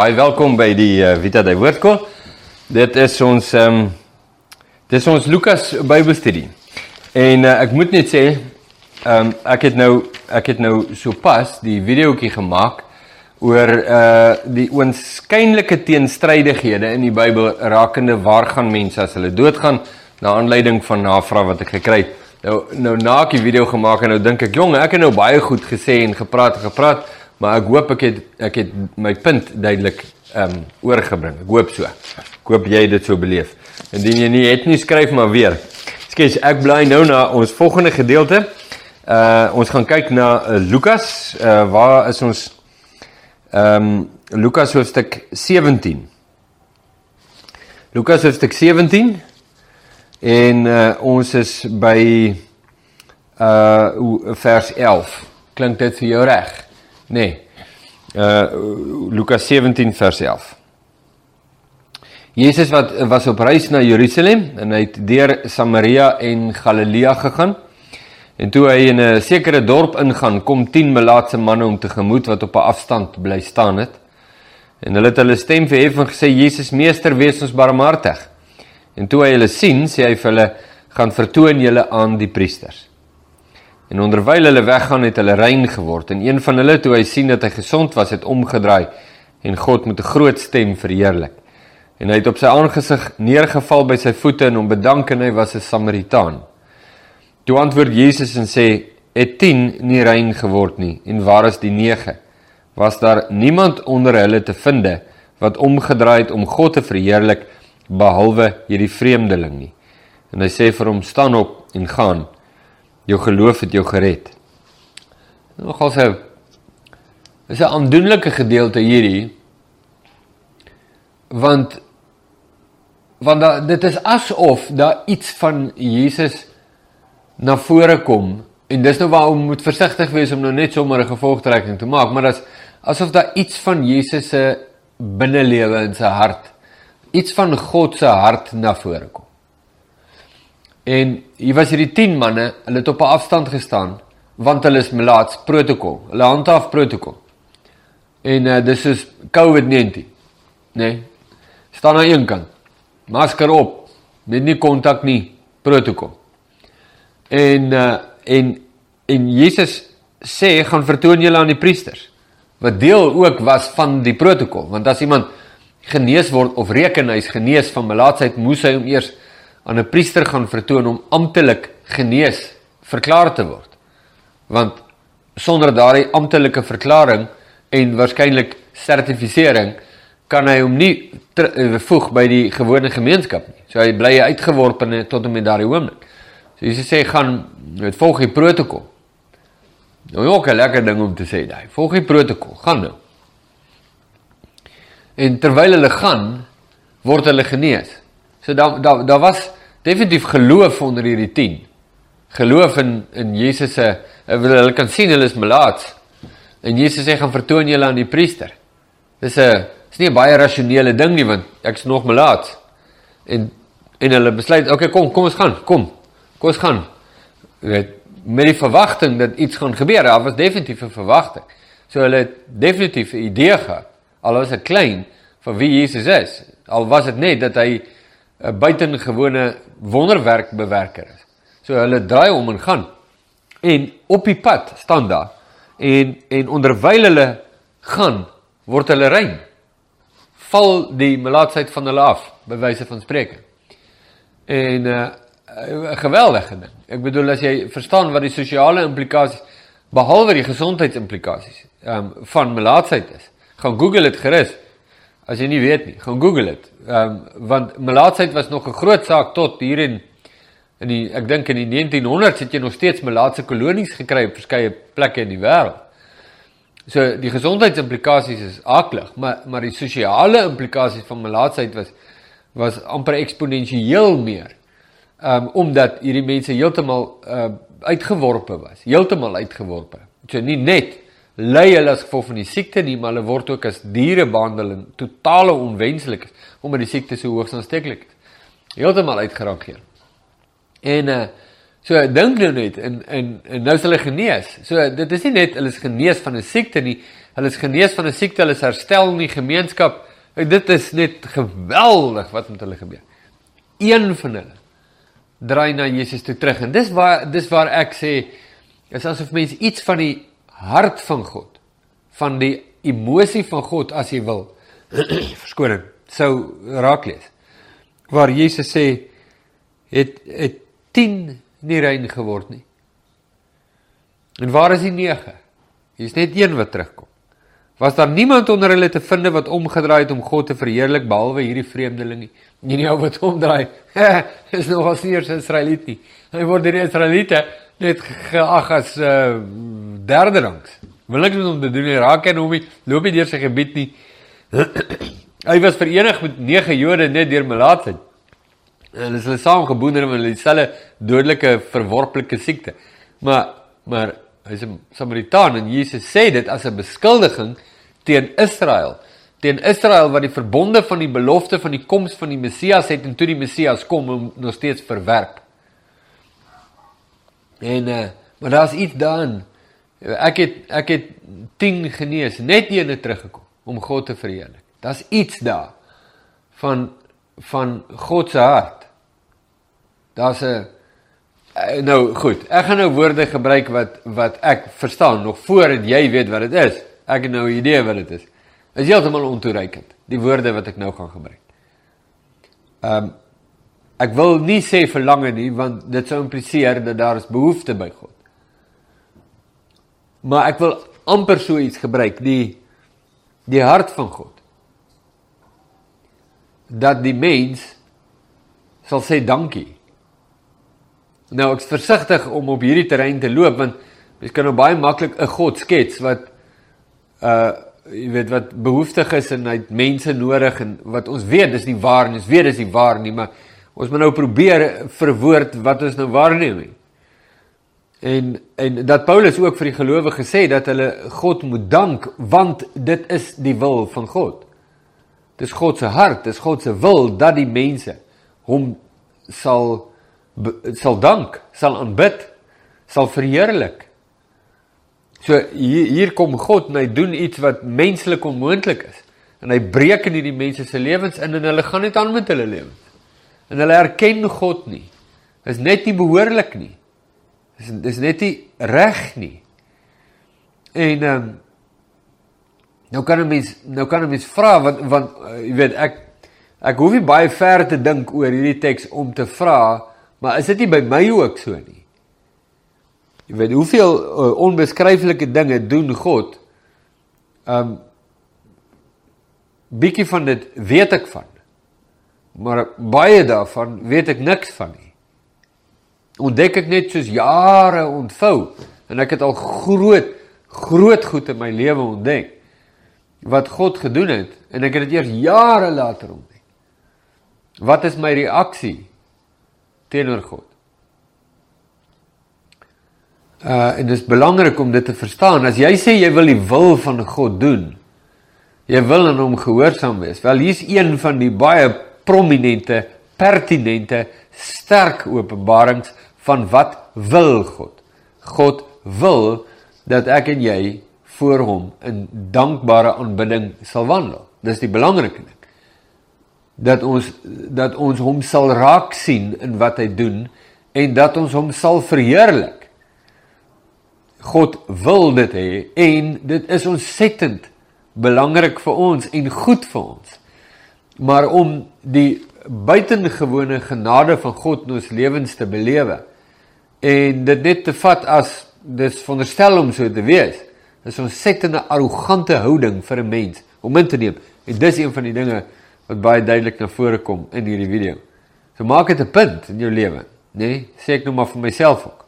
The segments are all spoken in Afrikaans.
Baie welkom by die uh, Vita Dei Woordskool. Dit is ons ehm um, dit is ons Lukas Bybelstudie. En uh, ek moet net sê ehm um, ek het nou ek het nou sopas die videoetjie gemaak oor uh die oënskynlike teenstrydighede in die Bybel rakende waar gaan mense as hulle doodgaan na aanleiding van navraag wat ek gekry het. Nou nou na ek die video gemaak en nou dink ek jong, ek het nou baie goed gesê en gepraat en gepraat maar ek hoop ek het ek het my punt duidelik ehm um, oorgebring. Ek hoop so. Ek hoop jy dit so beleef. Indien jy nie het nie skryf maar weer. Skes ek bly nou na ons volgende gedeelte. Uh ons gaan kyk na uh, Lukas. Uh waar is ons ehm um, Lukas hoofstuk 17. Lukas hoofstuk 17 en uh ons is by uh vers 11. Klink dit vir jou reg? Nee. Uh Lukas 17 vers 11. Jesus wat was op reis na Jerusalem en hy het deur Samaria en Galilea gegaan. En toe hy in 'n sekere dorp ingaan, kom 10 melaatse manne om te gemoed wat op 'n afstand bly staan het. En hulle het hulle stem verhef en gesê: "Jesus, meester, wees ons barmhartig." En toe hy hulle sien, sê hy vir hulle: "Gaan vertoon julle aan die priesters." En onderwyl hulle weggaan het hulle rein geword en een van hulle toe hy sien dat hy gesond was het omgedraai en God met 'n groot stem verheerlik. En hy het op sy aangesig neergeval by sy voete en hom bedank en hy was 'n Samaritaan. Toe antwoord Jesus en sê: "Het 10 nie rein geword nie en waar is die 9? Was daar niemand onder hulle te finde wat omgedraai het om God te verheerlik behalwe hierdie vreemdeling nie?" En hy sê vir hom: "Staan op en gaan." Jou geloof het jou gered. Nogal sou is 'n aandoenlike gedeelte hierdie want want da, dit is asof daar iets van Jesus na vore kom en dis nou waar ons moet versigtig wees om nou net sommer 'n gevolgtrekking te maak maar dis asof daar iets van Jesus se binnelewe in sy hart iets van God se hart na vore kom En hier was hierdie 10 manne, hulle het op 'n afstand gestaan want hulle is melaats protokol. Hulle handhaaf protokol. En uh, dis is COVID-19. Nee. Staan aan een kant. Masker op. Net nie kontak nie. Protokol. En uh en en Jesus sê gaan vertoon julle aan die priesters wat deel ook was van die protokol want as iemand genees word of reken hy's genees van melaatsheid moes hy hom eers aan 'n priester gaan vertoon om amptelik genees verklaar te word. Want sonder daardie amptelike verklaring en waarskynlik sertifisering kan hy hom nie eh, voeg by die gewone gemeenskap nie. So hy bly uitgeworpe tot en met daardie oomblik. So jy sê gaan met volg die protokol. Nou ook 'n lekker ding om te sê daai. Volg die protokol, gaan nou. En terwyl hulle gaan, word hulle genees. So daar daar daar was definitief geloof onder hierdie 10. Geloof in in Jesus se hulle kan sien hulle is melaats. En Jesus sê gaan vertoon julle aan die priester. Dis 'n is nie 'n baie rasionele ding nie want ek's nog melaats. En en hulle besluit, "Oké, okay, kom, kom ons gaan. Kom. Kom ons gaan." Weet met die verwagting dat iets gaan gebeur. Daar was definitief 'n verwagting. So hulle het definitief 'n idee gehad. Al was dit klein van wie Jesus is. Al was dit net dat hy 'n buitengewone wonderwerk bewerker is. So hulle draai om en gaan. En op die pad staan daar en en onderwyl hulle gaan word hulle rein. Val die melaatsheid van hulle af by wyse van spreking. En 'n uh, geweldige ding. Ek bedoel as jy verstaan wat die sosiale implikasies behalwe die gesondheidsimplikasies ehm um, van melaatsheid is. Gaan Google dit gerus. As jy nie weet nie, gaan Google dit. Ehm um, want melaatsheid was nog 'n groot saak tot hier in in die ek dink in die 1900s het jy nog steeds melaatse kolonies gekry op verskeie plekke in die wêreld. So die gesondheidsimplikasies is aklig, maar maar die sosiale implikasies van melaatsheid was was amper eksponensieel meer. Ehm um, omdat hierdie mense heeltemal uh uitgeworpe was, heeltemal uitgeworpe. So nie net ly hulle as gevolg van die siekte nie, maar hulle word ook as diere behandel en totale onwenslik is omdat die siekte so hoogs aansteeklik is. Heeltemal uitgerangeer. En uh so dink nou net en en en nou is hulle genees. So dit is nie net hulle is genees van 'n siekte nie, Hulle is genees van 'n siekte, hulle is herstel in die gemeenskap. Dit is net geweldig wat met hulle gebeur. Een van hulle draai na Jesus toe terug en dis waar dis waar ek sê is asof mense iets van die hart van God, van die emosie van God as jy wil, verskoning, sou raak lees. Waar Jesus sê het het 10 nie rein geword nie. En waar is die 9? Hier's net een wat terugkom. Was daar niemand onder hulle te vind wat omgedraai het om God te verheerlik behalwe hierdie vreemdeling nie? Nie nie ou wat omdraai. is nog as nie 'n Israeliet nie. Hy word die Israeliete net geag as uh derde rangs. Wil ek met hom te doen nie raak en hom nie loop nie deur sy gebied nie. hy was verenig met 9 Jode net deur melaatsheid. En hulle is hulle saamgeboonder met dieselfde dodelike verworplike siekte. Maar maar hy's 'n Samaritaan en Jesus sê dit as 'n beskuldiging teen Israel. Teen Israel wat die verbonde van die belofte van die koms van die Messias het en toe die Messias kom hom nog steeds verwerp. En uh, maar daar's iets daarin. Ek het ek het 10 genees, net een het teruggekom om God te verheerlik. Daar's iets daar van van God se hart. Daar's 'n Uh, nou goed, ek gaan nou woorde gebruik wat wat ek verstaan nog voordat jy weet wat dit is. Ek het nou 'n idee wat dit is. Is heeltemal ontoereikend die woorde wat ek nou gaan gebruik. Ehm um, ek wil nie sê verlange nie want dit sou impliseer dat daar is behoefte by God. Maar ek wil amper so iets gebruik, die die hart van God. Dat die mens sal sê dankie Nou ek's versigtig om op hierdie terrein te loop want mens kan nou baie maklik 'n God skets wat uh jy weet wat behoeftig is en hy het mense nodig en wat ons weet dis nie waar nie, ons weet dis nie waar nie, maar ons moet nou probeer verwoord wat ons nou waarneem. En en dat Paulus ook vir die gelowiges gesê dat hulle God moet dank want dit is die wil van God. Dis God se hart, dis God se wil dat die mense hom sal sal dank, sal aanbid, sal verheerlik. So hier, hier kom God en hy doen iets wat menslik onmoontlik is. En hy breek in hierdie mense se lewens in en hulle gaan net aan met hulle lewens. En hulle erken God nie. Is net nie behoorlik nie. Is dis net nie reg nie. En ehm um, nou kan 'n mens nou kan 'n mens vra want want uh, jy weet ek ek hoef nie baie ver te dink oor hierdie teks om te vra Maar is dit nie by my ook so nie? Jy weet hoeveel uh, onbeskryflike dinge doen God? Um bietjie van dit weet ek van. Maar baie daarvan weet ek niks van nie. Ontdek ek net soos jare ontvou en ek het al groot groot goed in my lewe ontdek wat God gedoen het en ek het dit eers jare later ontdek. Wat is my reaksie teenoor God. Uh en dit is belangrik om dit te verstaan. As jy sê jy wil die wil van God doen, jy wil aan hom gehoorsaam wees. Wel hier's een van die baie prominente, pertinente, sterk openbarings van wat wil God. God wil dat ek en jy voor hom in dankbare aanbidding sal wandel. Dis die belangrike ding dat ons dat ons hom sal raak sien in wat hy doen en dat ons hom sal verheerlik. God wil dit hê en dit is ontsettend belangrik vir ons en goed vir ons. Maar om die buitengewone genade van God in ons lewens te belewe en dit net te vat as dis veronderstel om so te wees, is 'n ontsettende arrogante houding vir 'n mens om in te neem. En dis een van die dinge wat baie duidelik na vore kom in hierdie video. So maak dit 'n punt in jou lewe, nê? Nee? Sê ek nou maar vir myself ook.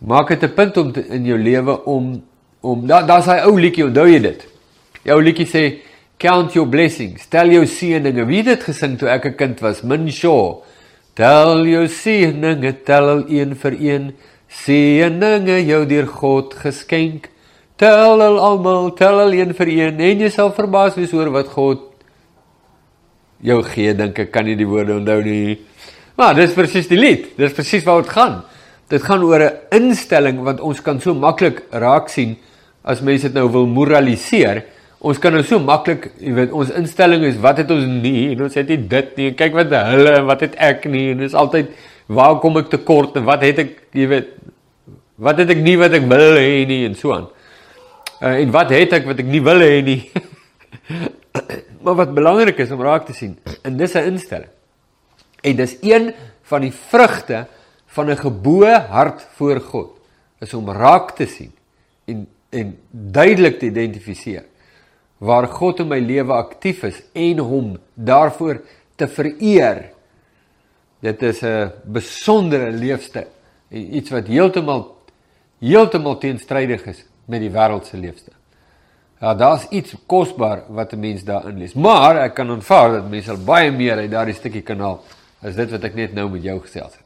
Maak dit 'n punt om te, in jou lewe om om da daar's hy ou liedjie, onthou jy dit? Jou liedjie sê count your blessings, tel jou seëninge. Wie het dit gesing toe ek 'n kind was? Min Shaw. Tel jou seëninge, tel al een vir een. Seëninge jou deur God geskenk. Tel al almal, tel al een vir een en jy sal verbaas wees oor wat God jou gee dink ek kan nie die woorde onthou nie. Maar dis presies die lied. Dis presies waaroor dit gaan. Dit gaan oor 'n instelling wat ons kan so maklik raak sien as mense dit nou wil moraliseer, ons kan nou so maklik, jy weet, ons instelling is wat het ons nie en ons het nie dit nie. Kyk wat hulle en wat het ek nie en dis altyd waar kom ek tekort en wat het ek, jy weet, wat het ek nie wat ek wil hê nie en so aan. Uh, en wat het ek wat ek nie wil hê nie? maar wat belangrik is om raak te sien, en dis 'n instelling. En dis een van die vrugte van 'n geboue hart voor God is om raak te sien en en duidelik te identifiseer waar God in my lewe aktief is en hom daarvoor te vereer. Dit is 'n besondere leefstyl, iets wat heeltemal heeltemal teenstrydig is met die wêreldse leefstyl. Ja, daar's iets kosbaar wat 'n mens daarin lees. Maar ek kan aanvaar dat mense baie meer uit daardie stukkie kanaal as dit wat ek net nou met jou gesels het.